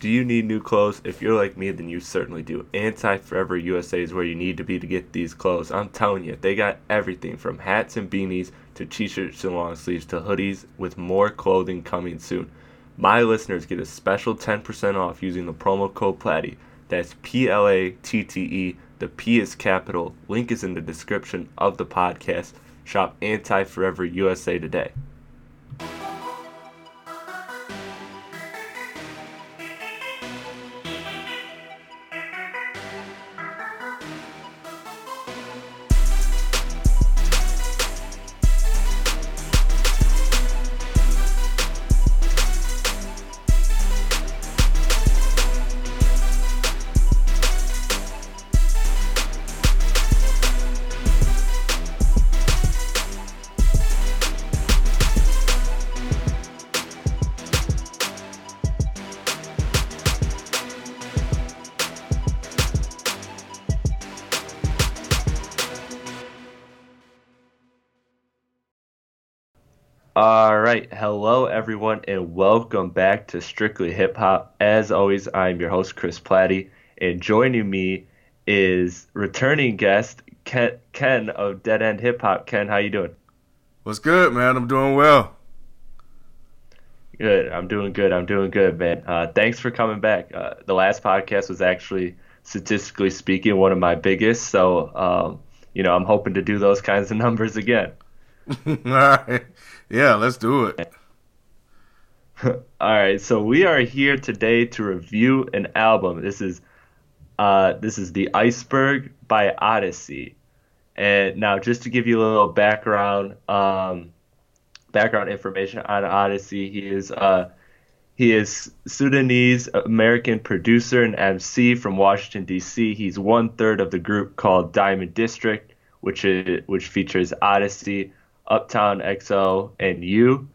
Do you need new clothes? If you're like me, then you certainly do. Anti Forever USA is where you need to be to get these clothes. I'm telling you, they got everything from hats and beanies to t shirts and long sleeves to hoodies, with more clothing coming soon. My listeners get a special 10% off using the promo code PLATTE. That's P L A T T E. The P is capital. Link is in the description of the podcast. Shop Anti Forever USA today. Everyone, and welcome back to Strictly Hip Hop. As always, I'm your host Chris Platte, and joining me is returning guest Ken, Ken of Dead End Hip Hop. Ken, how you doing? What's good, man? I'm doing well. Good. I'm doing good. I'm doing good, man. Uh, thanks for coming back. Uh, the last podcast was actually, statistically speaking, one of my biggest. So, um, you know, I'm hoping to do those kinds of numbers again. All right. Yeah, let's do it. All right, so we are here today to review an album. This is uh, this is the Iceberg by Oddisee. And now, just to give yU a little background, um, background information on Oddisee, he is uh, he is Sudanese American producer and MC from Washington D.C. He's one third of the group called Diamond District, which is which features Oddisee, Uptown XO, and you.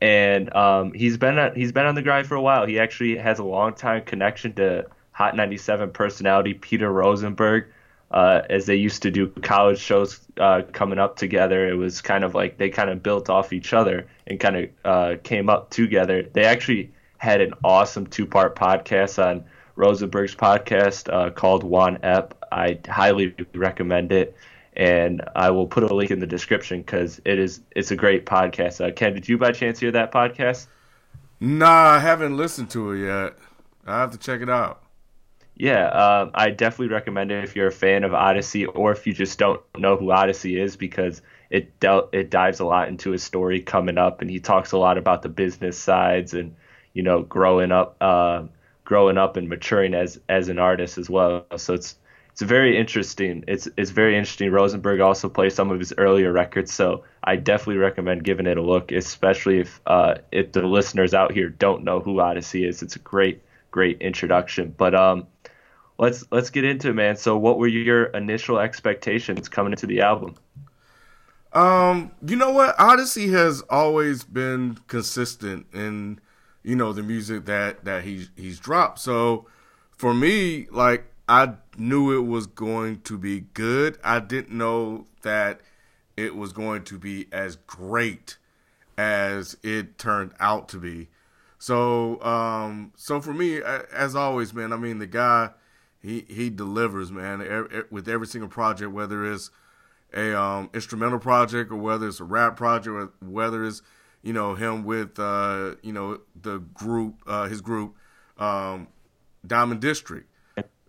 And um, he's been at, he's been on the grind for a while. He actually has a long time connection to Hot 97 personality Peter Rosenberg, uh, as they used to do college shows uh, coming up together. It was kind of like they kind of built off each other and kind of uh, came up together. They actually had an awesome two part podcast on Rosenberg's podcast uh, called Juan Ep. I highly recommend it and I will put a link in the description because it is it's a great podcast. Uh, Ken, did you by chance hear that podcast? Nah, I haven't listened to it yet. I have to check it out. Yeah, uh, I definitely recommend it if you're a fan of Oddisee or if you just don't know who Oddisee is because it del- it dives a lot into his story coming up and he talks a lot about the business sides and you know growing up uh, growing up and maturing as as an artist as well. So it's it's very interesting. It's it's very interesting. Rosenberg also plays some of his earlier records, so I definitely recommend giving it a look, especially if uh, if the listeners out here don't know who Oddisee is. It's a great great introduction. But um, let's let's get into it, man. So, what were your initial expectations coming into the album? Um, you know what? Oddisee has always been consistent in you know the music that that he's he's dropped. So for me, like I knew it was going to be good. I didn't know that it was going to be as great as it turned out to be. So, um, so for me, as always, man, I mean, the guy, he he delivers, man, with every single project, whether it's a um, instrumental project or whether it's a rap project or whether it's you know him with uh, you know the group, uh, his group, um, Diamond District.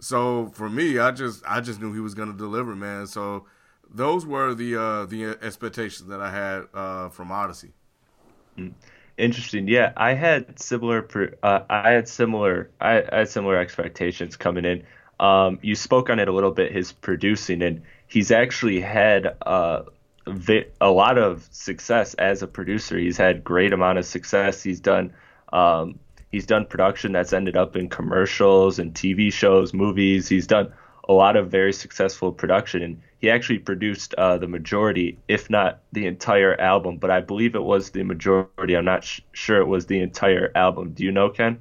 So for me, I just I just knew he was going to deliver, man. So those were the uh, the expectations that I had uh, from Oddisee. Mm. Interesting. Yeah, I had similar. Uh, I had similar. I, I, had similar expectations coming in. Um, you spoke on it a little bit. His producing, and he's actually had uh, a lot of success as a producer. He's had great amount of success. He's done um, He's done production that's ended up in commercials and TV shows, movies. He's done a lot of very successful production, and he actually produced uh, the majority, if not the entire album. But I believe it was the majority. I'm not sh- sure it was the entire album. Do you know, Ken?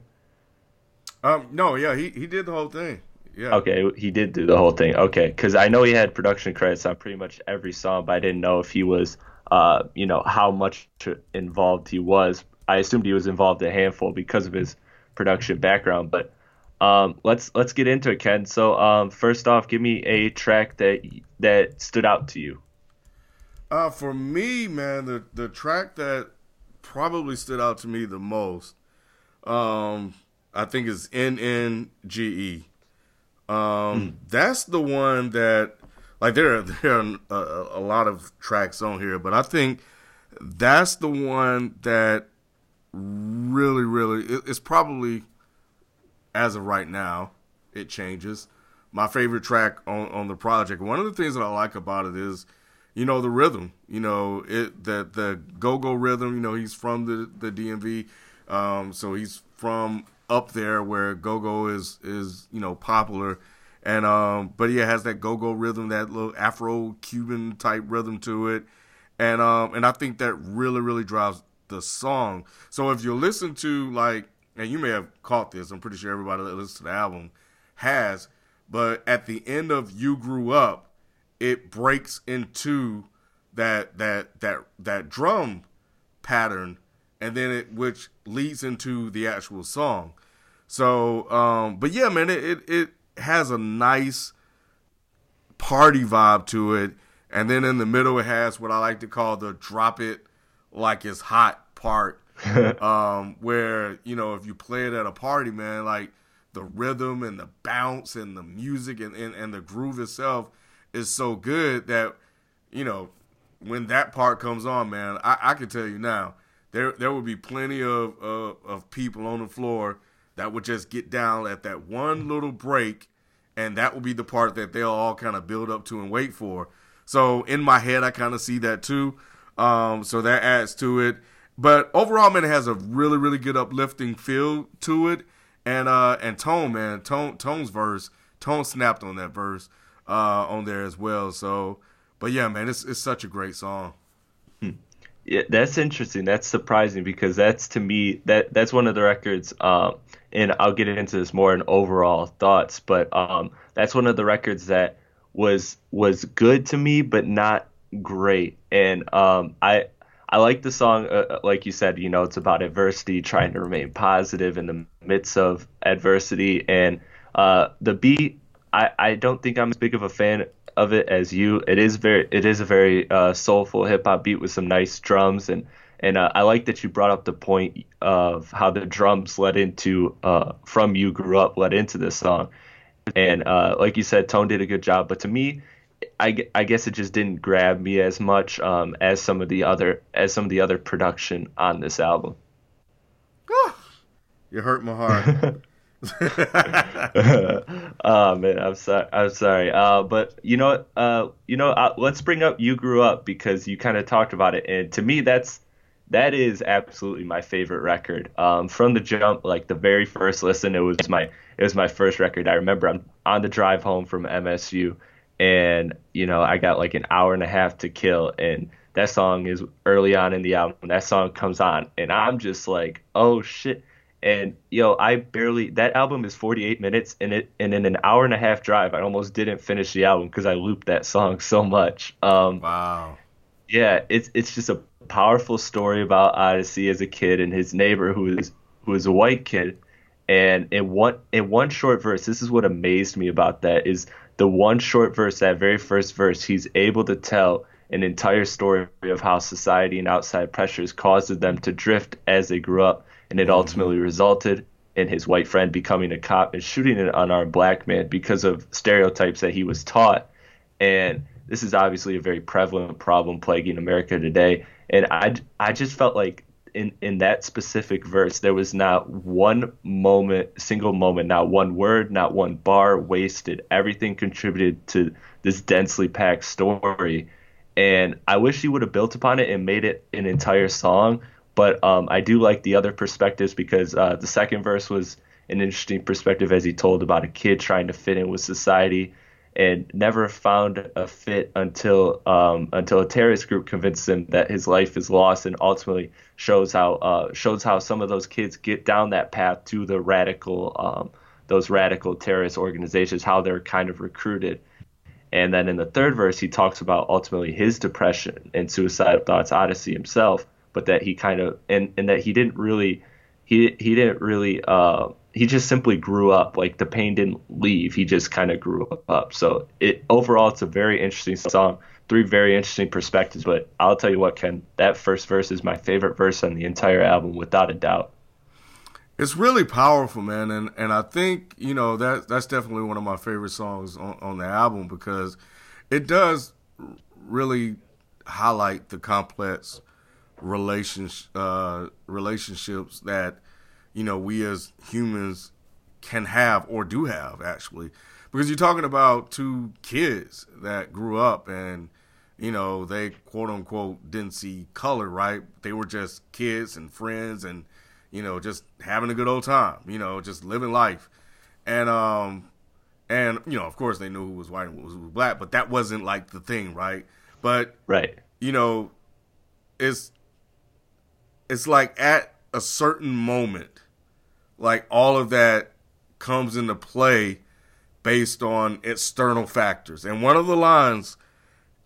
Um, no, yeah, he he did the whole thing. Yeah. Okay, he did do the whole thing. Okay, because I know he had production credits on pretty much every song, but I didn't know if he was, uh, you know, how much involved he was I assumed he was involved a handful because of his production background. But um, let's let's get into it, Ken. So um, first off, give me a track that that stood out to you. Uh, for me, man, the the track that probably stood out to me the most, um, I think is NNGE. Um, mm. That's the one that, like, there are, there are a, a, lot of tracks on here, but I think that's the one that really, really, it, it's probably, as of right now, it changes. My favorite track on, on the project. One of the things that I like about it is, you know, the rhythm. You know, it the the go go rhythm. You know, he's from the the DMV, um, so he's from up there where go-go is is you know popular and um but yeah has that go-go rhythm that little afro cuban type rhythm to it and um and i think that really really drives the song so if you listen to like and you may have caught this i'm pretty sure everybody that listens to the album has but at the end of you grew up it breaks into that that that that drum pattern and then it which leads into the actual song. So, um, but yeah, man, it, it, it has a nice party vibe to it, and then in the middle it has what I like to call the drop it like it's hot part, um, where you know if you play it at a party, man, like the rhythm and the bounce and the music and, and, and the groove itself is so good that you know when that part comes on, man, I, I can tell you now there there would be plenty of uh, of people on the floor that would just get down at that one little break, and that would be the part that they'll all kind of build up to and wait for. So in my head, I kind of see that too. Um, so that adds to it. But overall, man, it has a really really good uplifting feel to it, and uh, and tone, man, tone tone's verse, tone snapped on that verse uh, on there as well. So, but yeah, man, it's it's such a great song. Yeah, that's interesting. That's surprising because that's to me that that's one of the records. Um, and I'll get into this more in overall thoughts, but um, that's one of the records that was was good to me, but not great. And um, I I like the song, uh, uh, like you said. You know, it's about adversity, trying to remain positive in the midst of adversity, and uh, the beat. I, I don't think I'm as big of a fan of it as you. It is very it is a very uh, soulful hip hop beat with some nice drums and and uh, I like that you brought up the point of how the drums led into uh, from you grew up led into this song, and uh, like you said, Tone did a good job. But to me, I, I guess it just didn't grab me as much um, as some of the other as some of the other production on this album. you hurt my heart. oh man, I'm sorry. I'm sorry. Uh, but you know, uh, you know, uh, let's bring up "You Grew Up" because you kind of talked about it, and to me, that's that is absolutely my favorite record. Um, from the jump, like the very first listen, it was my it was my first record. I remember I'm on the drive home from MSU, and you know, I got like an hour and a half to kill, and that song is early on in the album. That song comes on, and I'm just like, oh shit and yo, I barely that album is 48 minutes, and it and in an hour and a half drive, I almost didn't finish the album because I looped that song so much. Um, wow. Yeah, it's it's just a powerful story about Oddisee as a kid and his neighbor who is who is a white kid. And in one in one short verse, this is what amazed me about that is the one short verse, that very first verse, he's able to tell an entire story of how society and outside pressures caused them to drift as they grew up and it mm-hmm. ultimately resulted in his white friend becoming a cop and shooting an unarmed black man because of stereotypes that he was taught. And this is obviously a very prevalent problem plaguing America today. And I, I just felt like in, in that specific verse, there was not one moment, single moment, not one word, not one bar wasted. Everything contributed to this densely packed story. And I wish he would have built upon it and made it an entire song but um, I do like the other perspectives because uh, the second verse was an interesting perspective as he told about a kid trying to fit in with society and never found a fit until um, until a terrorist group convinced him that his life is lost and ultimately shows how uh, shows how some of those kids get down that path to the radical um, those radical terrorist organizations how they're kind of recruited. And then in the third verse he talks about ultimately his depression and suicidal thoughts Oddisee himself but that he kind of and and that he didn't really he he didn't really uh he just simply grew up. Like the pain didn't leave. He just kind of grew up. So it overall it's a very interesting song. Three very interesting perspectives but i'll tell you what ken that first verse is my favorite verse on the entire album without a doubt. It's really powerful man and and i think you know that that's definitely one of my favorite songs on, on the album because it does really highlight the complex relations uh, relationships that you know we as humans can have or do have actually. Because you're talking about two kids that grew up and you know they quote unquote didn't see color right? They were just kids and friends and you know just having a good old time you know just living life. And um and you know of course they knew who was white and who was black but that wasn't like the thing right? But right. you know it's it's like at a certain moment, like all of that comes into play based on external factors. And one of the lines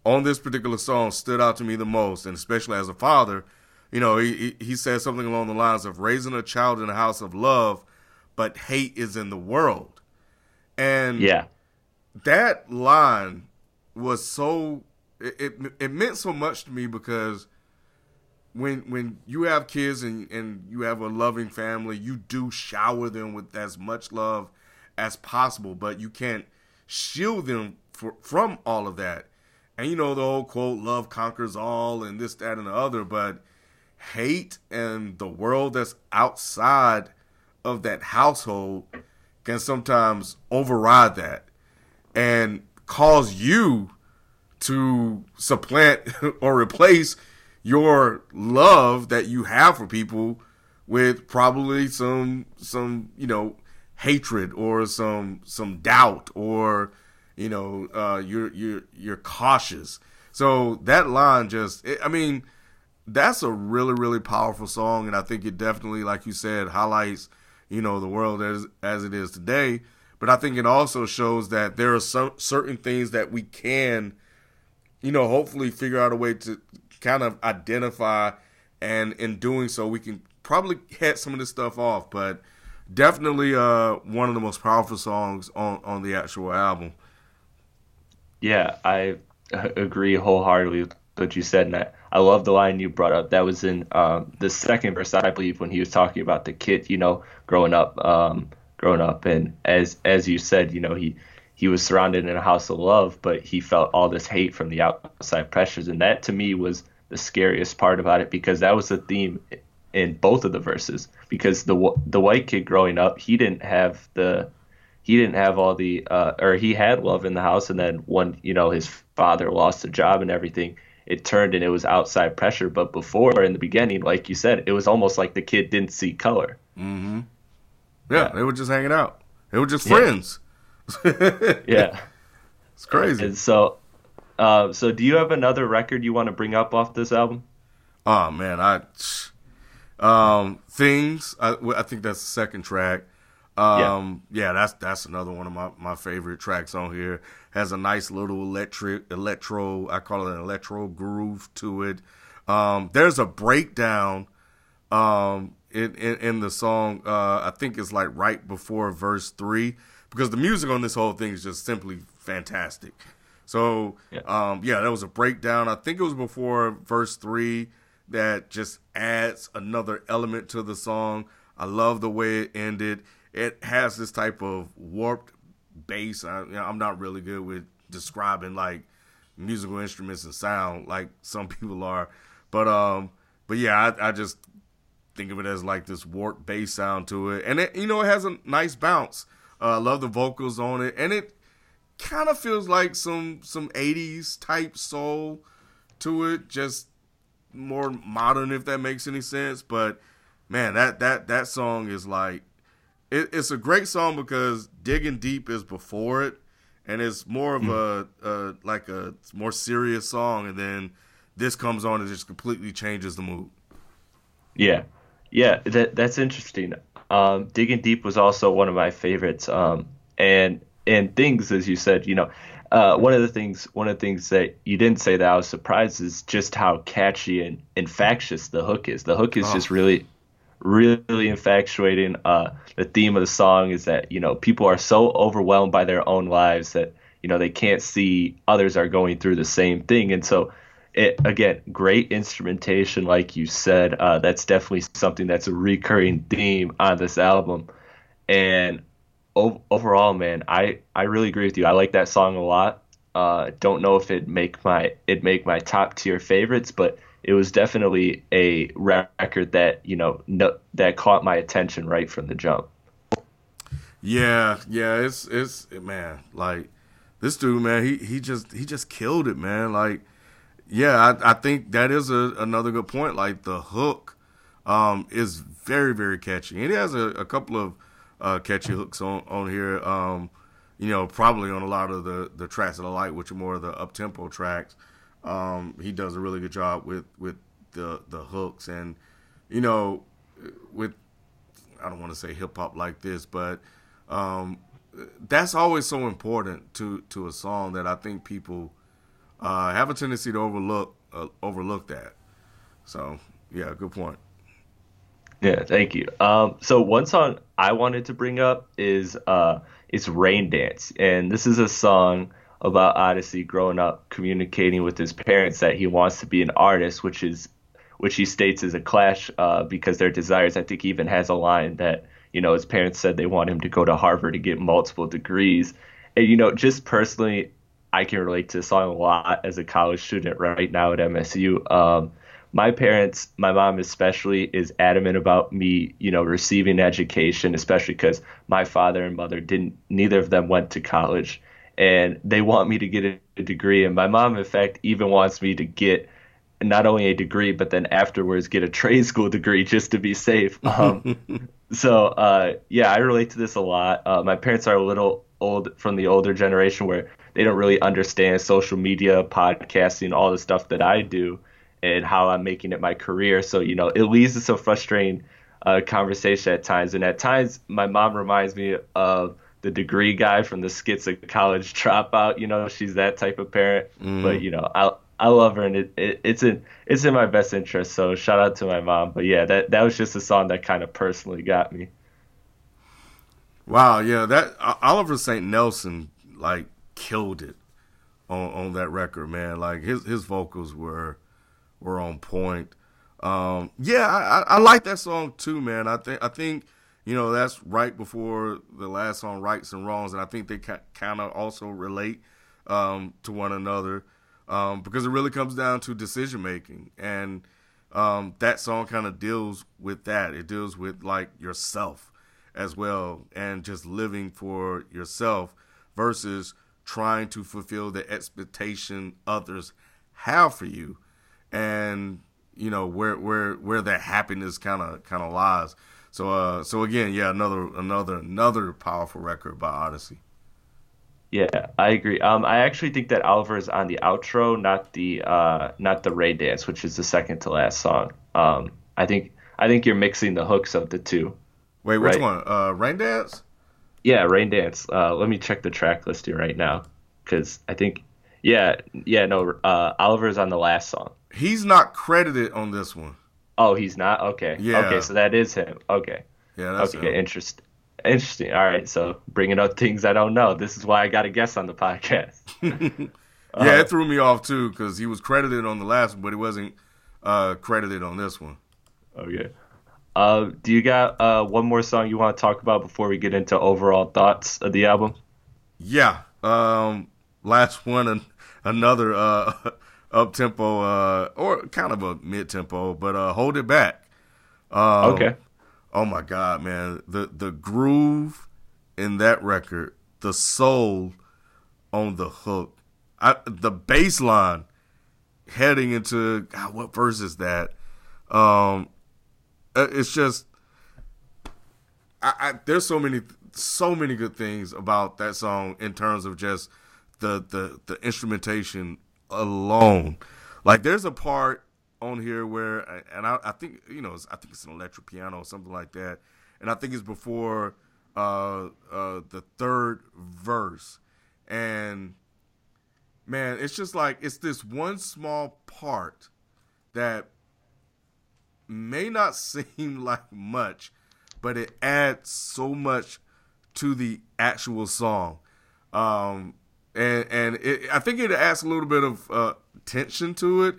on this particular song stood out to me the most, and especially as a father, you know, he he said something along the lines of raising a child in a house of love, but hate is in the world. And yeah, that line was so it, it, it meant so much to me because when when you have kids and and you have a loving family, you do shower them with as much love as possible, but you can't shield them for, from all of that. And you know the old quote, "Love conquers all," and this, that, and the other. But hate and the world that's outside of that household can sometimes override that and cause you to supplant or replace your love that you have for people with probably some some you know hatred or some some doubt or you know uh, you're you're you're cautious. So that line just it, I mean that's a really really powerful song and I think it definitely like you said highlights you know the world as as it is today. But I think it also shows that there are some certain things that we can, you know, hopefully figure out a way to kind of identify, and in doing so, we can probably head some of this stuff off. But definitely, uh, one of the most powerful songs on on the actual album. Yeah, I agree wholeheartedly with what you said, and I, love the line you brought up. That was in um, the second verse, I believe, when he was talking about the kid, you know, growing up, um, growing up, and as as you said, you know, he he was surrounded in a house of love, but he felt all this hate from the outside pressures, and that to me was the scariest part about it because that was the theme in both of the verses. Because the the white kid growing up, he didn't have the he didn't have all the uh, or he had love in the house, and then when you know his father lost a job and everything, it turned and it was outside pressure. But before in the beginning, like you said, it was almost like the kid didn't see color. Mm-hmm. Yeah, yeah. they were just hanging out. They were just friends. Yeah, yeah. it's crazy. And so uh, so, do you have another record you want to bring up off this album? Oh man, I um things. I, I think that's the second track. Um, yeah. yeah, that's that's another one of my, my favorite tracks on here. Has a nice little electric electro. I call it an electro groove to it. Um, there's a breakdown um in, in, in the song. Uh, I think it's like right before verse three because the music on this whole thing is just simply fantastic. So, yeah. Um, yeah, that was a breakdown. I think it was before verse three that just adds another element to the song. I love the way it ended. It has this type of warped bass. I, you know, I'm not really good with describing like musical instruments and sound like some people are, but um, but yeah, I, I just think of it as like this warped bass sound to it, and it you know it has a nice bounce. Uh, I love the vocals on it, and it kind of feels like some some 80s type soul to it just more modern if that makes any sense but man that that that song is like it, it's a great song because digging deep is before it and it's more of mm. a, a like a more serious song and then this comes on and just completely changes the mood. Yeah. Yeah that that's interesting. Um, digging deep was also one of my favorites um, and and things as you said you know uh, one of the things one of the things that you didn't say that I was surprised is just how catchy and infectious the hook is. The hook is oh. just really really infatuating. Uh, the theme of the song is that you know people are so overwhelmed by their own lives that you know they can't see others are going through the same thing, and so it again great instrumentation, like you said. Uh, that's definitely something that's a recurring theme on this album, and overall, man, I I really agree with you. I like that song a lot. Uh, don't know if it make my it make my top tier favorites, but it was definitely a record that you know no, that caught my attention right from the jump. Yeah, yeah, it's it's man, like this dude, man, he he just he just killed it, man. Like, yeah, I, I think that is a, another good point. Like the hook um, is very very catchy, and he has a, a couple of uh, catchy hooks on on here. Um, you know, probably on a lot of the the tracks that I like, which are more of the up tempo tracks. Um, he does a really good job with with the the hooks and you know with I don't want to say hip hop like this, but um, that's always so important to to a song that I think people uh, have a tendency to overlook uh, overlook that. So yeah, good point. Yeah, thank you. Um, so one song I wanted to bring up is uh, it's "Rain Dance," and this is a song about Oddisee growing up communicating with his parents that he wants to be an artist, which is which he states is a clash uh, because their desires. I think he even has a line that you know his parents said they want him to go to Harvard to get multiple degrees, and you know just personally, I can relate to this song a lot as a college student right now at MSU. Um, my parents, my mom especially, is adamant about me, you know, receiving education, especially because my father and mother didn't, neither of them went to college and they want me to get a degree. And my mom, in fact, even wants me to get not only a degree, but then afterwards get a trade school degree just to be safe. Um, so, uh, yeah, I relate to this a lot. Uh, my parents are a little old from the older generation where they don't really understand social media, podcasting, all the stuff that I do and how I'm making it my career. So, you know, it leads to some frustrating uh, conversation at times. And at times, my mom reminds me of the degree guy from the skits of college dropout. You know, she's that type of parent. Mm. But you know, I I love her, and it, it, it's in it's in my best interest. So shout out to my mom. But yeah, that that was just a song that kind of personally got me. Wow, yeah, that Oliver St. Nelson like killed it on on that record, man. Like his his vocals were were on point. Um, yeah, I, I, I like that song too, man. I think I think you know, that's right before the last song, Rights and Wrongs, and I think they ca- kind of also relate um, to one another um, because it really comes down to decision making, and um, that song kind of deals with that. It deals with like yourself as well, and just living for yourself versus trying to fulfill the expectation others have for you, and you know where where where that happiness kind of kind of lies. So uh so again, yeah, another another another powerful record by Oddisee. Yeah, I agree. Um, I actually think that Oliver is on the outro, not the uh, not the Rain Dance, which is the second to last song. Um, I think I think you're mixing the hooks of the two. Wait, which right? one? Uh, Rain Dance? Yeah, Rain Dance. Uh, let me check the track list here right now, because I think, yeah, yeah, no, uh, Oliver's on the last song. He's not credited on this one. Oh, he's not. Okay. Yeah. Okay, so that is him. Okay. Yeah. That's okay. Interesting. Interesting. All right. So bringing up things I don't know. This is why I got a guest on the podcast. yeah, uh, it threw me off too because he was credited on the last one, but he wasn't uh, credited on this one. Okay. Uh, do you got uh, one more song you want to talk about before we get into overall thoughts of the album? Yeah. Um, last one, and another uh, up tempo uh, or kind of a mid tempo, but uh, hold it back. Um, okay. Oh my God, man! The the groove in that record, the soul on the hook, I, the bass line heading into God, what verse is that? Um, uh, it's just I, I, there's so many so many good things about that song in terms of just the the the instrumentation alone. Like there's a part on here where, and I, I think you know, I think it's an electric piano or something like that, and I think it's before uh, uh, the third verse, and man, it's just like it's this one small part that may not seem like much, but it adds so much to the actual song. Um, and and it, I think it adds a little bit of uh, tension to it.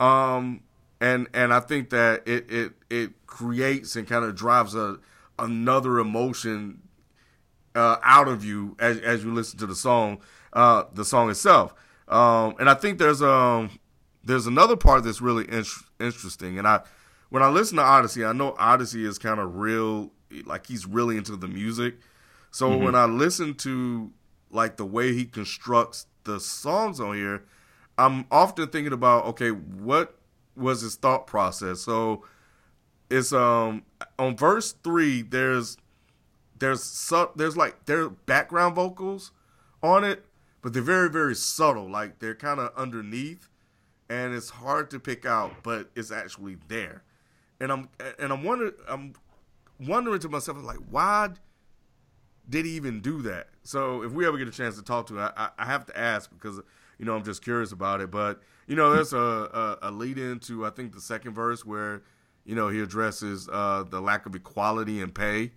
Um, and and I think that it it it creates and kind of drives a another emotion uh, out of you as as you listen to the song, uh, the song itself. Um, and I think there's um there's another part that's really in- interesting. And I when I listen to Oddisee, I know Oddisee is kind of real, like he's really into the music. So mm-hmm. when I listen to like the way he constructs the songs on here, I'm often thinking about okay, what was his thought process? So it's um on verse three. There's there's su- there's like there background vocals on it, but they're very very subtle. Like they're kind of underneath, and it's hard to pick out, but it's actually there. And I'm and I'm wondering I'm wondering to myself like why did he even do that? So if we ever get a chance to talk to him, I, I have to ask because you know I'm just curious about it. But you know, there's a, a, a lead into I think the second verse where you know he addresses uh, the lack of equality in pay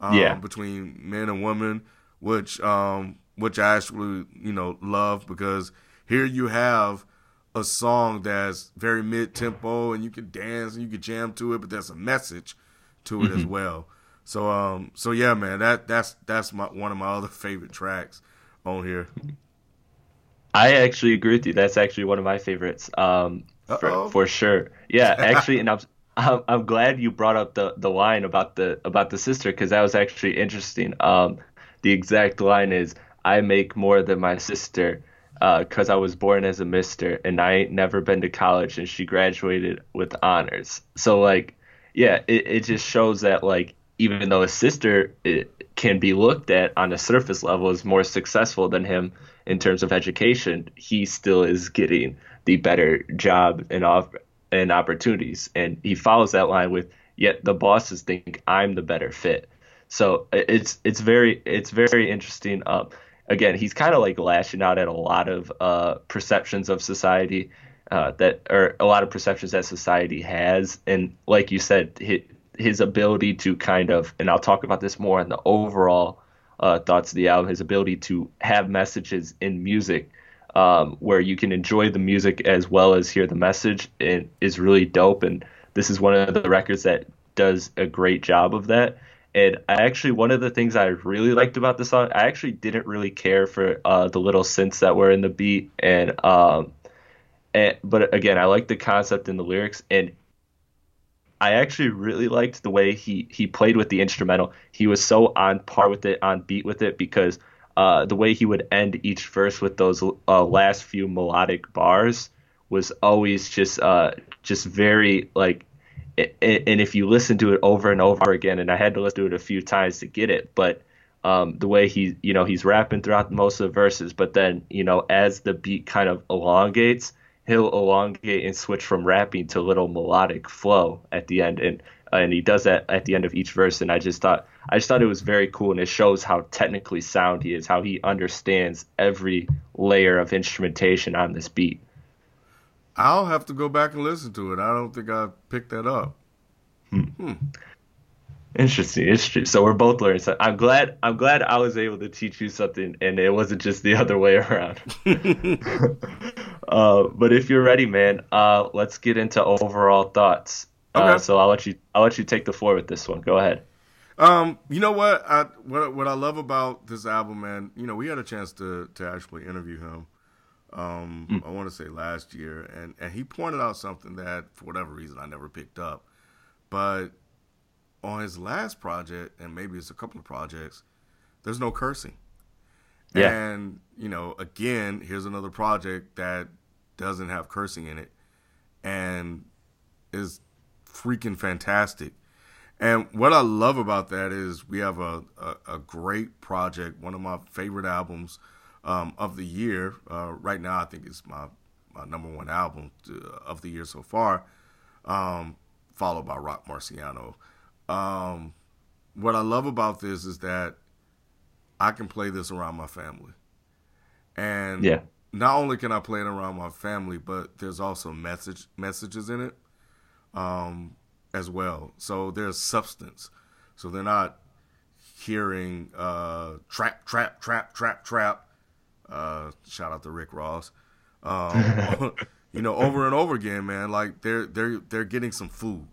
um, yeah. between men and women, which um, which I actually you know love because here you have a song that's very mid tempo and you can dance and you can jam to it, but there's a message to it mm-hmm. as well. So um so yeah, man, that that's that's my one of my other favorite tracks on here. I actually agree with you. That's actually one of my favorites. Um for, for sure. Yeah, actually and I'm I'm, I'm glad you brought up the the line about the about the sister cuz that was actually interesting. Um the exact line is I make more than my sister because uh, I was born as a mister and I ain't never been to college and she graduated with honors. So like, yeah, it, it just shows that like even though his sister can be looked at on a surface level as more successful than him in terms of education, he still is getting the better job and off and opportunities. And he follows that line with, "Yet the bosses think I'm the better fit." So it's it's very it's very interesting. Um, again, he's kind of like lashing out at a lot of uh, perceptions of society uh, that or a lot of perceptions that society has, and like you said, his ability to kind of, and I'll talk about this more in the overall uh, thoughts of the album, his ability to have messages in music um, where you can enjoy the music as well as hear the message it is really dope. And this is one of the records that does a great job of that. And I actually, one of the things I really liked about the song, I actually didn't really care for uh, the little synths that were in the beat, and um, and but again, I like the concept and the lyrics, and I actually really liked the way he he played with the instrumental. He was so on par with it, on beat with it, because uh, the way he would end each verse with those uh, last few melodic bars was always just uh, just very like. And if you listen to it over and over again, and I had to listen to it a few times to get it, but um, the way he, you know, he's rapping throughout most of the verses, but then, you know, as the beat kind of elongates, he'll elongate and switch from rapping to little melodic flow at the end and and he does that at the end of each verse and I just thought I just thought it was very cool and it shows how technically sound he is how he understands every layer of instrumentation on this beat I'll have to go back and listen to it I don't think I picked that up hmm. Hmm. Interesting, interesting. So we're both learning. So I'm glad. I'm glad I was able to teach you something, and it wasn't just the other way around. uh, but if you're ready, man, uh, let's get into overall thoughts. Uh, okay. Uh, so I'll let you. I'll let you take the floor with this one. Go ahead. Um, you know what? I what what I love about this album, man. You know, we had a chance to to actually interview him. Um, mm. I want to say last year, and and he pointed out something that for whatever reason I never picked up, but on his last project, and maybe it's a couple of projects, there's no cursing. Yeah. And, you know, again, here's another project that doesn't have cursing in it and is freaking fantastic. And what I love about that is we have a, a, a great project, one of my favorite albums um, of the year. Uh, right now, I think it's my, my number one album to, of the year so far, um, followed by Rock Marciano. Um, what I love about this is that I can play this around my family, and yeah. Not only can I play it around my family, but there's also message messages in it. Um, as well. So there's substance. So they're not hearing uh, trap, trap, trap, trap, trap. Uh, shout out to Rick Ross. Um, you know, over and over again, man. Like they're they're they're getting some food,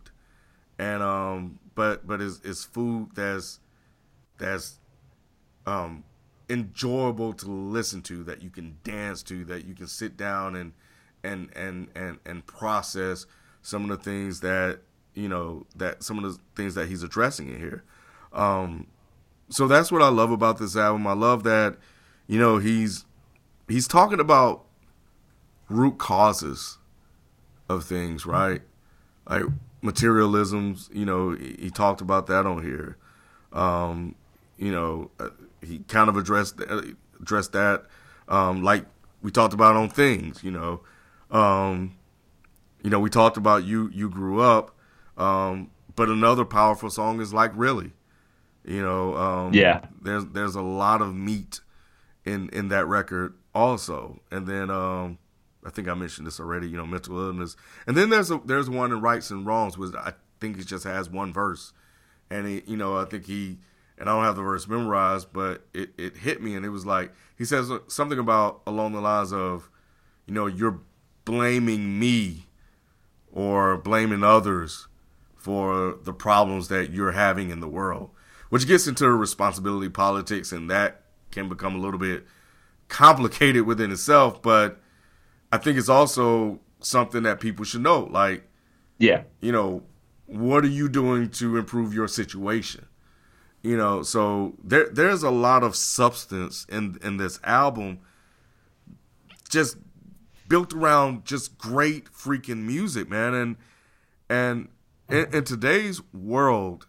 and um, but but it's, it's food that's that's um enjoyable to listen to, that you can dance to, that you can sit down and and and and and process some of the things that you know that some of the things that he's addressing in here. Um, so that's what I love about this album. I love that you know he's he's talking about root causes of things, right? Like materialisms. You know, he, talked about that on here. Um, you know, uh, he kind of addressed uh, addressed that, um, like we talked about on things. You know, um, you know, we talked about you you grew up, um, but another powerful song is like really, you know, um, yeah. There's there's a lot of meat in in that record also, and then um, I think I mentioned this already. You know, mental illness, and then there's a there's one in rights and wrongs, which I think it just has one verse, and he, you know, I think he and I don't have the verse memorized, but it, it hit me, and it was like he says something about along the lines of, you know, you're blaming me or blaming others for the problems that you're having in the world, which gets into responsibility politics, and that can become a little bit complicated within itself. But I think it's also something that people should know. Like, yeah, you know, what are you doing to improve your situation? You know, so there there's a lot of substance in in this album just built around just great freaking music, man. And and in, in today's world,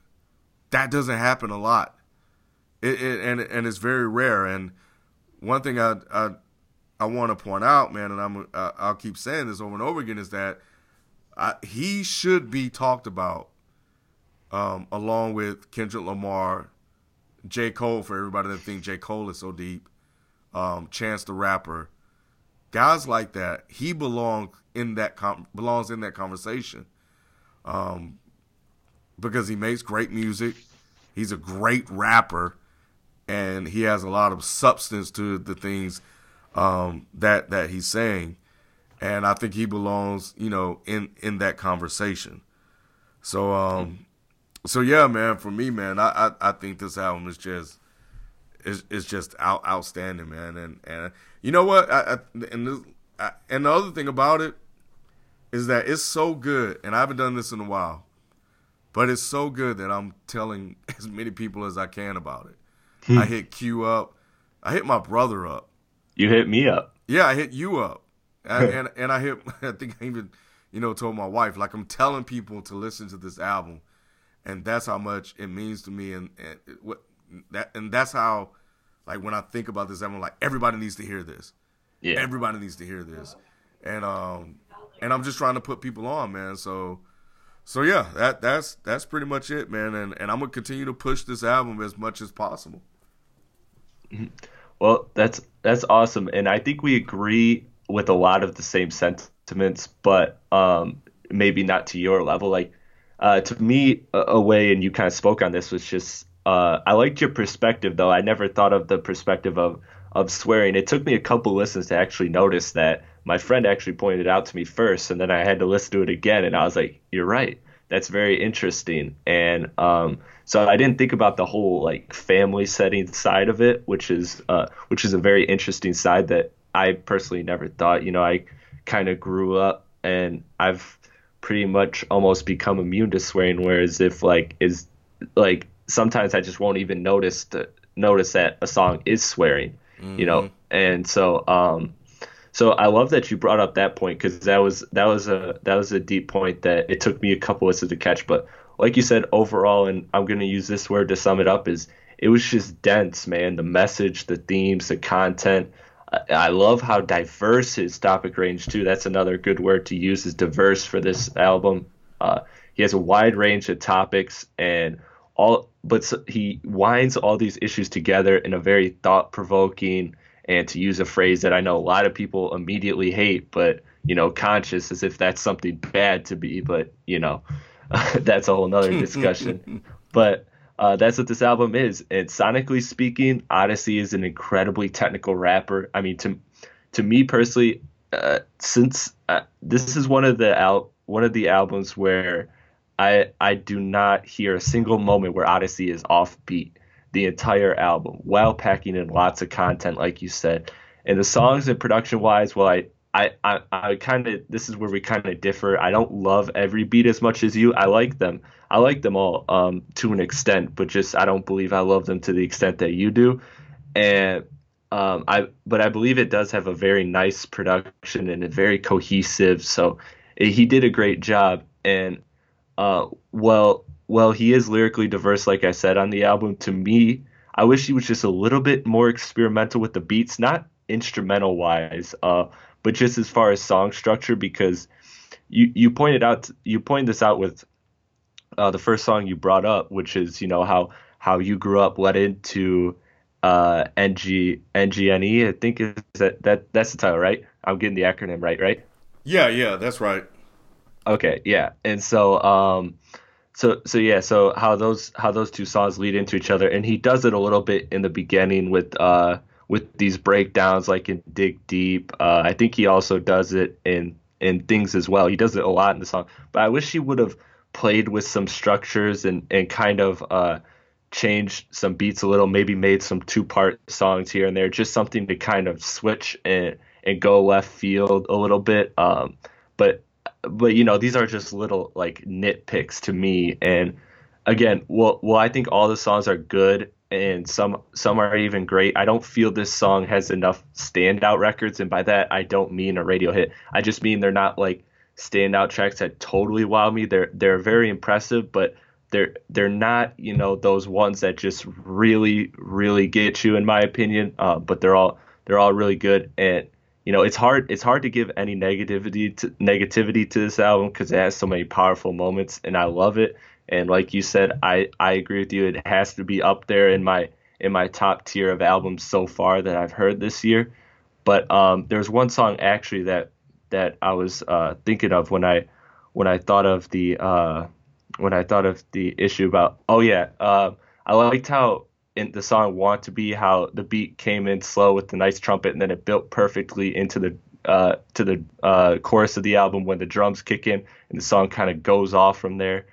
that doesn't happen a lot. It, it, and and it's very rare. And one thing I I, I want to point out, man, and I'm I'll keep saying this over and over again, is that I, he should be talked about um, along with Kendrick Lamar, J. Cole, for everybody that think J. Cole is so deep, um, Chance the Rapper, guys like that. He belongs in that com- belongs in that conversation, um, because he makes great music. He's a great rapper, and he has a lot of substance to the things um, that that he's saying, and I think he belongs, you know, in in that conversation. So um, so yeah, man. For me, man, I I, I think this album is just is is just out, outstanding, man. And and you know what? I, I and this, I, and the other thing about it is that it's so good, and I haven't done this in a while, but it's so good that I'm telling as many people as I can about it. Hmm. I hit Q up, I hit my brother up. You hit me up. Yeah, I hit you up, and, and and I hit. I think I even you know told my wife like I'm telling people to listen to this album and that's how much it means to me and, and what that and that's how like when I think about this I'm like everybody needs to hear this. Yeah. Everybody needs to hear this. And um and I'm just trying to put people on, man. So so yeah, that that's that's pretty much it, man. And and I'm gonna continue to push this album as much as possible. Well, that's that's awesome, and I think we agree with a lot of the same sentiments, but um, maybe not to your level. Like uh, to me, a, a, way, and you kind of spoke on this, was just uh, I liked your perspective, though. I never thought of the perspective of of swearing. It took me a couple listens to actually notice that. My friend actually pointed it out to me first, and then I had to listen to it again, and I was like, "You're right. That's very interesting." And um, so I didn't think about the whole like family setting side of it, which is uh, which is a very interesting side that I personally never thought. You know, I kind of grew up, and I've pretty much almost become immune to swearing. Whereas if like is like sometimes I just won't even notice to notice that a song is swearing, mm-hmm. you know. Mm-hmm. And so um so I love that you brought up that point because that was that was a that was a deep point that it took me a couple listens to catch. But like you said, overall, and I'm gonna use this word to sum it up is it was just dense, man. The message, the themes, the content. I love how diverse his topic range too. That's another good word to use is diverse for this album. Uh, he has a wide range of topics and all, but he winds all these issues together in a very thought provoking and to use a phrase that I know a lot of people immediately hate, but you know, conscious as if that's something bad to be, but you know, that's a whole nother discussion. but uh, that's what this album is. And sonically speaking, Oddisee is an incredibly technical rapper. I mean, to to me personally, uh, since uh, this is one of the al- one of the albums where I I do not hear a single moment where Oddisee is offbeat the entire album while packing in lots of content, like you said. And the songs and production wise, well, I I, I, I kind of this is where we kind of differ. I don't love every beat as much as you. I like them. I like them all um, to an extent, but just I don't believe I love them to the extent that you do. And um, I but I believe it does have a very nice production and a very cohesive. So it, he did a great job. And uh, well, well, he is lyrically diverse, like I said on the album. To me, I wish he was just a little bit more experimental with the beats, not instrumental wise, uh, but just as far as song structure, because you you pointed out you pointed this out with uh, the first song you brought up, which is you know how how you grew up led into uh, NG NGNE. I think is that that that's the title, right? I'm getting the acronym right, right? Yeah, yeah, that's right. Okay, yeah, and so um, so so yeah, so how those how those two songs lead into each other, and he does it a little bit in the beginning with uh with these breakdowns, like in Dig Deep. Uh, I think he also does it in in things as well. He does it a lot in the song, but I wish he would have played with some structures and and kind of uh changed some beats a little, maybe made some two part songs here and there, just something to kind of switch and and go left field a little bit. Um, but but you know these are just little like nitpicks to me. And again, well well I think all the songs are good and some some are even great. I don't feel this song has enough standout records, and by that I don't mean a radio hit. I just mean they're not like standout tracks that totally wow me. They're they're very impressive, but they're they're not you know those ones that just really really get you in my opinion uh, but they're all they're all really good and you know it's hard it's hard to give any negativity to negativity to this album because it has so many powerful moments and I love it and like you said I I agree with you it has to be up there in my in my top tier of albums so far that I've heard this year but um, there's one song actually that that I was uh, thinking of when I when I thought of the uh, when I thought of the issue about oh yeah uh, I liked how in the song "Want to Be" how the beat came in slow with the nice trumpet and then it built perfectly into the uh, to the uh, chorus of the album when the drums kick in and the song kind of goes off from there.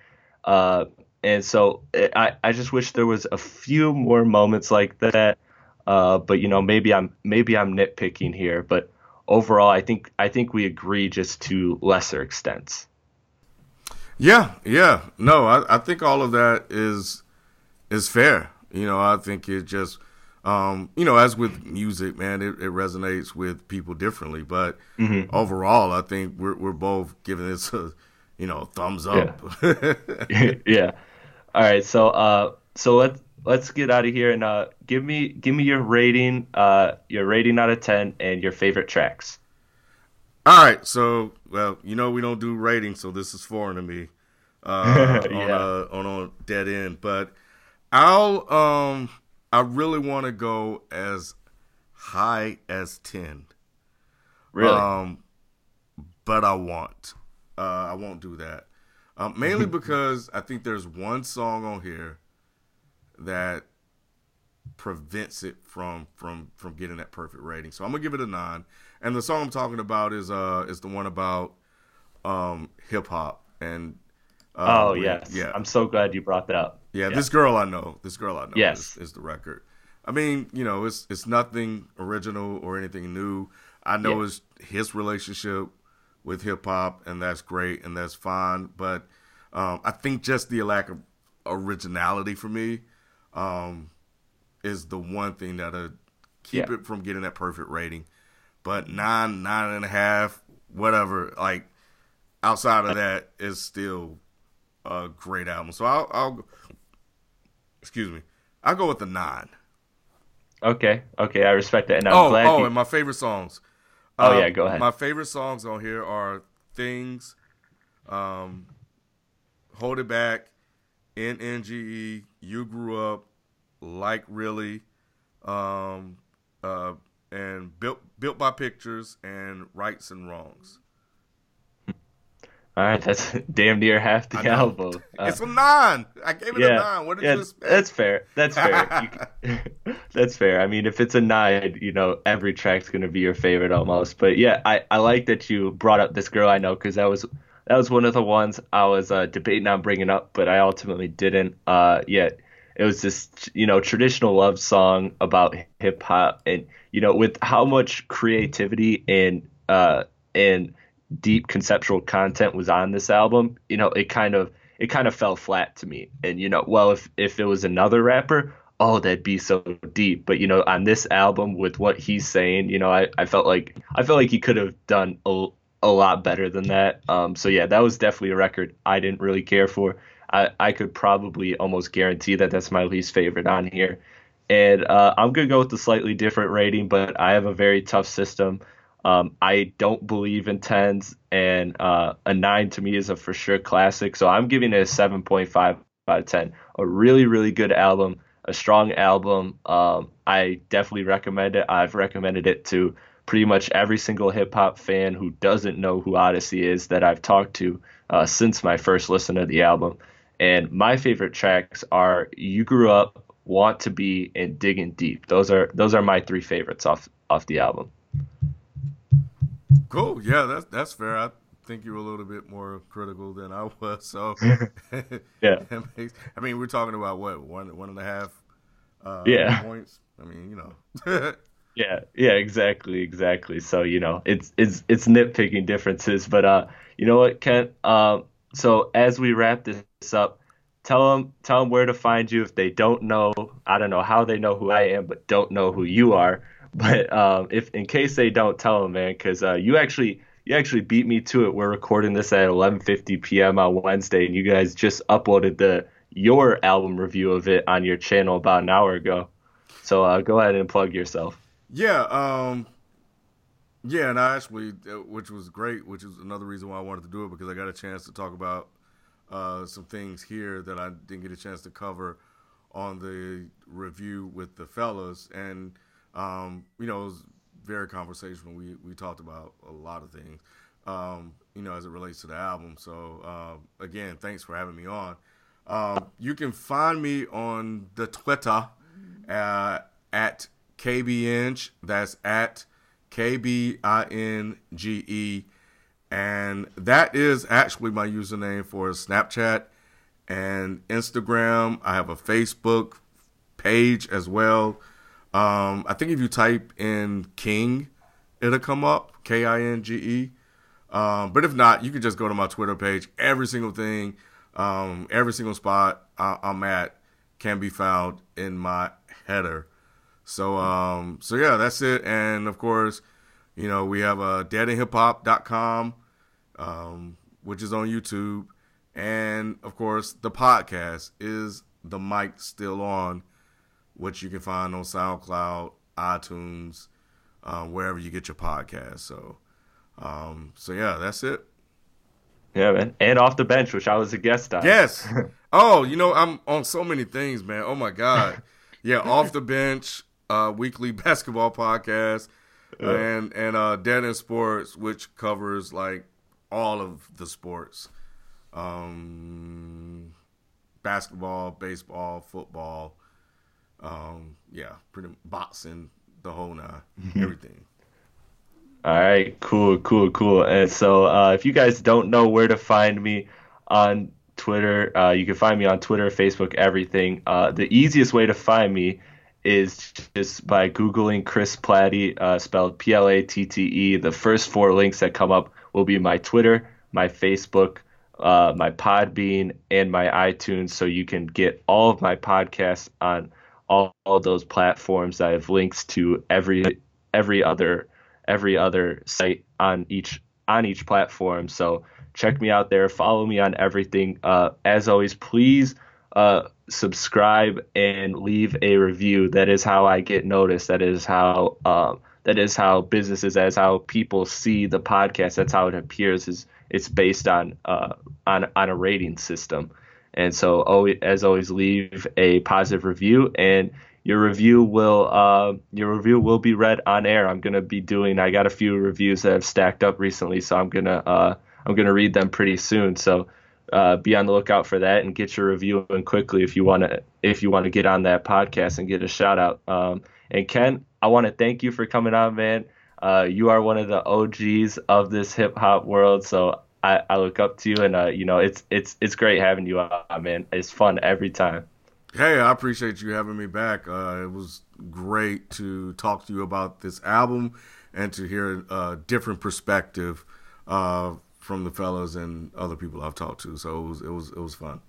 Uh, and so I, I just wish there was a few more moments like that. Uh, but you know maybe I'm maybe I'm nitpicking here, but overall I think I think we agree just to lesser extents. Yeah, yeah. No, I, I think all of that is is fair. You know, I think it just um, you know, as with music, man, it, it resonates with people differently. But mm-hmm. overall, I think we're we're both giving this a you know thumbs up. Yeah. yeah. All right. So uh, so let's let's get out of here and uh, give me give me your rating, uh, your rating out of ten, and your favorite tracks. All right, so well, you know we don't do ratings, so this is foreign to me uh, yeah. on a on a dead end. But I'll um I really want to go as high as ten. Really? Um, but I won't. Uh, I won't do that. Um, mainly because I think there's one song on here that prevents it from from from getting that perfect rating. So I'm gonna give it a nine. And the song I'm talking about is uh is the one about um hip hop and uh, oh yes, yeah. I'm so glad you brought that up. Yeah, yeah, this girl I know, this girl I know, yes. is, is, the record. I mean, you know, it's it's nothing original or anything new. I know yeah. it's his relationship with hip hop, and that's great and that's fine. But um, I think just the lack of originality for me um, is the one thing that'll keep yeah. it from getting that perfect rating. But nine, nine and a half, whatever. Like outside of that, is still a great album. So I'll, I'll excuse me, I'll go with the nine. Okay, okay, I respect that, and I'm oh, glad. Oh, you... and my favorite songs. Oh um, yeah, go ahead. My favorite songs on here are "Things," um, "Hold It Back," "NNGE," "You Grew Up," "Like Really," um, uh, and built built by pictures and rights and wrongs. All right, that's damn near half the album. Uh, it's a nine. I gave it yeah, a nine. What did yeah, you expect? That's fair. That's fair. that's fair. I mean, if it's a nine, you know, every track's gonna be your favorite almost. But yeah, I, I like that you brought up this girl I know because that was that was one of the ones I was uh, debating on bringing up, but I ultimately didn't. Uh, yet it was this you know traditional love song about hip hop, and you know with how much creativity and uh and deep conceptual content was on this album, you know, it kind of it kind of fell flat to me. And you know, well, if if it was another rapper, oh, that'd be so deep. But you know, on this album with what he's saying, you know, I, I felt like I felt like he could have done a, a lot better than that. Um, so yeah, that was definitely a record I didn't really care for. I, I could probably almost guarantee that that's my least favorite on here. And uh, I'm gonna go with a slightly different rating, but I have a very tough system. Um, I don't believe in tens, and uh, a nine to me is a for sure classic. So I'm giving it a 7.5 out of 10. A really, really good album, a strong album. Um, I definitely recommend it. I've recommended it to pretty much every single hip hop fan who doesn't know who Oddisee is that I've talked to uh, since my first listen to the album. And my favorite tracks are "You Grew Up," "Want to Be," and "Digging Deep." Those are those are my three favorites off off the album. Cool. Yeah, that's that's fair. I think you were a little bit more critical than I was. So yeah, I mean, we're talking about what one one and a half uh, yeah points. I mean, you know. yeah, yeah, exactly, exactly. So you know, it's it's it's nitpicking differences, but uh, you know what, Kent? Um, so as we wrap this up, tell them tell them where to find you if they don't know. I don't know how they know who I am, but don't know who you are. But um, if in case they don't tell them, man, because uh, you actually you actually beat me to it. We're recording this at 11:50 p.m. on Wednesday, and you guys just uploaded the your album review of it on your channel about an hour ago. So uh, go ahead and plug yourself. Yeah, um, yeah, and I actually, uh, which was great, which is another reason why I wanted to do it because I got a chance to talk about uh, some things here that I didn't get a chance to cover on the review with the fellas, and um, you know, it was very conversational. We we talked about a lot of things, um, you know, as it relates to the album. So uh, again, thanks for having me on. Um, you can find me on the Twitter uh, at KBinge. That's at K B I N G E. And that is actually my username for Snapchat and Instagram. I have a Facebook page as well. Um, I think if you type in King, it'll come up K I N G E. Um, but if not, you can just go to my Twitter page. Every single thing, um, every single spot I- am at can be found in my header. So, um, so yeah, that's it. And of course, you know, we have a deadendhiphop.com, um, which is on YouTube. And of course, the podcast is the mic still on which you can find on SoundCloud, iTunes, um, wherever you get your podcast. So, um, so yeah, that's it. Yeah, man, and off the bench, which I was a guest on. Yes. oh, you know, I'm on so many things, man. Oh my god. Yeah, off the bench, uh, weekly basketball podcast, and and uh, Dead End Sports, which covers like all of the sports, um, basketball, baseball, football um, yeah, pretty boxing, the whole nine, mm-hmm. everything. All right, cool, cool, cool. And so, uh, if you guys don't know where to find me on Twitter, uh, you can find me on Twitter, Facebook, everything. Uh, the easiest way to find me is just by Googling Chris Platte, uh, spelled P L A T T E. The first four links that come up will be my Twitter, my Facebook, uh, my Podbean, and my iTunes. So you can get all of my podcasts on all, all those platforms. I have links to every every other every other site on each on each platform. So check me out there. Follow me on everything. Uh, as always, please uh, subscribe and leave a review. That is how I get noticed. That is how um, that is how businesses, as how people see the podcast. That's how it appears. Is it's based on uh, on on a rating system. And so, as always, leave a positive review, and your review will uh, your review will be read on air. I'm gonna be doing. I got a few reviews that have stacked up recently, so I'm gonna uh, I'm gonna read them pretty soon. So uh, be on the lookout for that and get your review in quickly if you want to if you want to get on that podcast and get a shout out. Um, and Ken, I want to thank you for coming on, man. Uh, you are one of the OGs of this hip hop world, so I, I, look up to you, and uh, you know it's it's it's great having you on, man. It's fun every time. Hey, I appreciate you having me back. Uh, it was great to talk to you about this album and to hear a different perspective uh, from the fellows and other people I've talked to. So it was it was it was fun.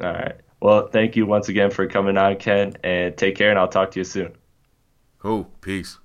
All right. Well, thank you once again for coming on, Ken, and take care. And I'll talk to you soon. Cool. Peace.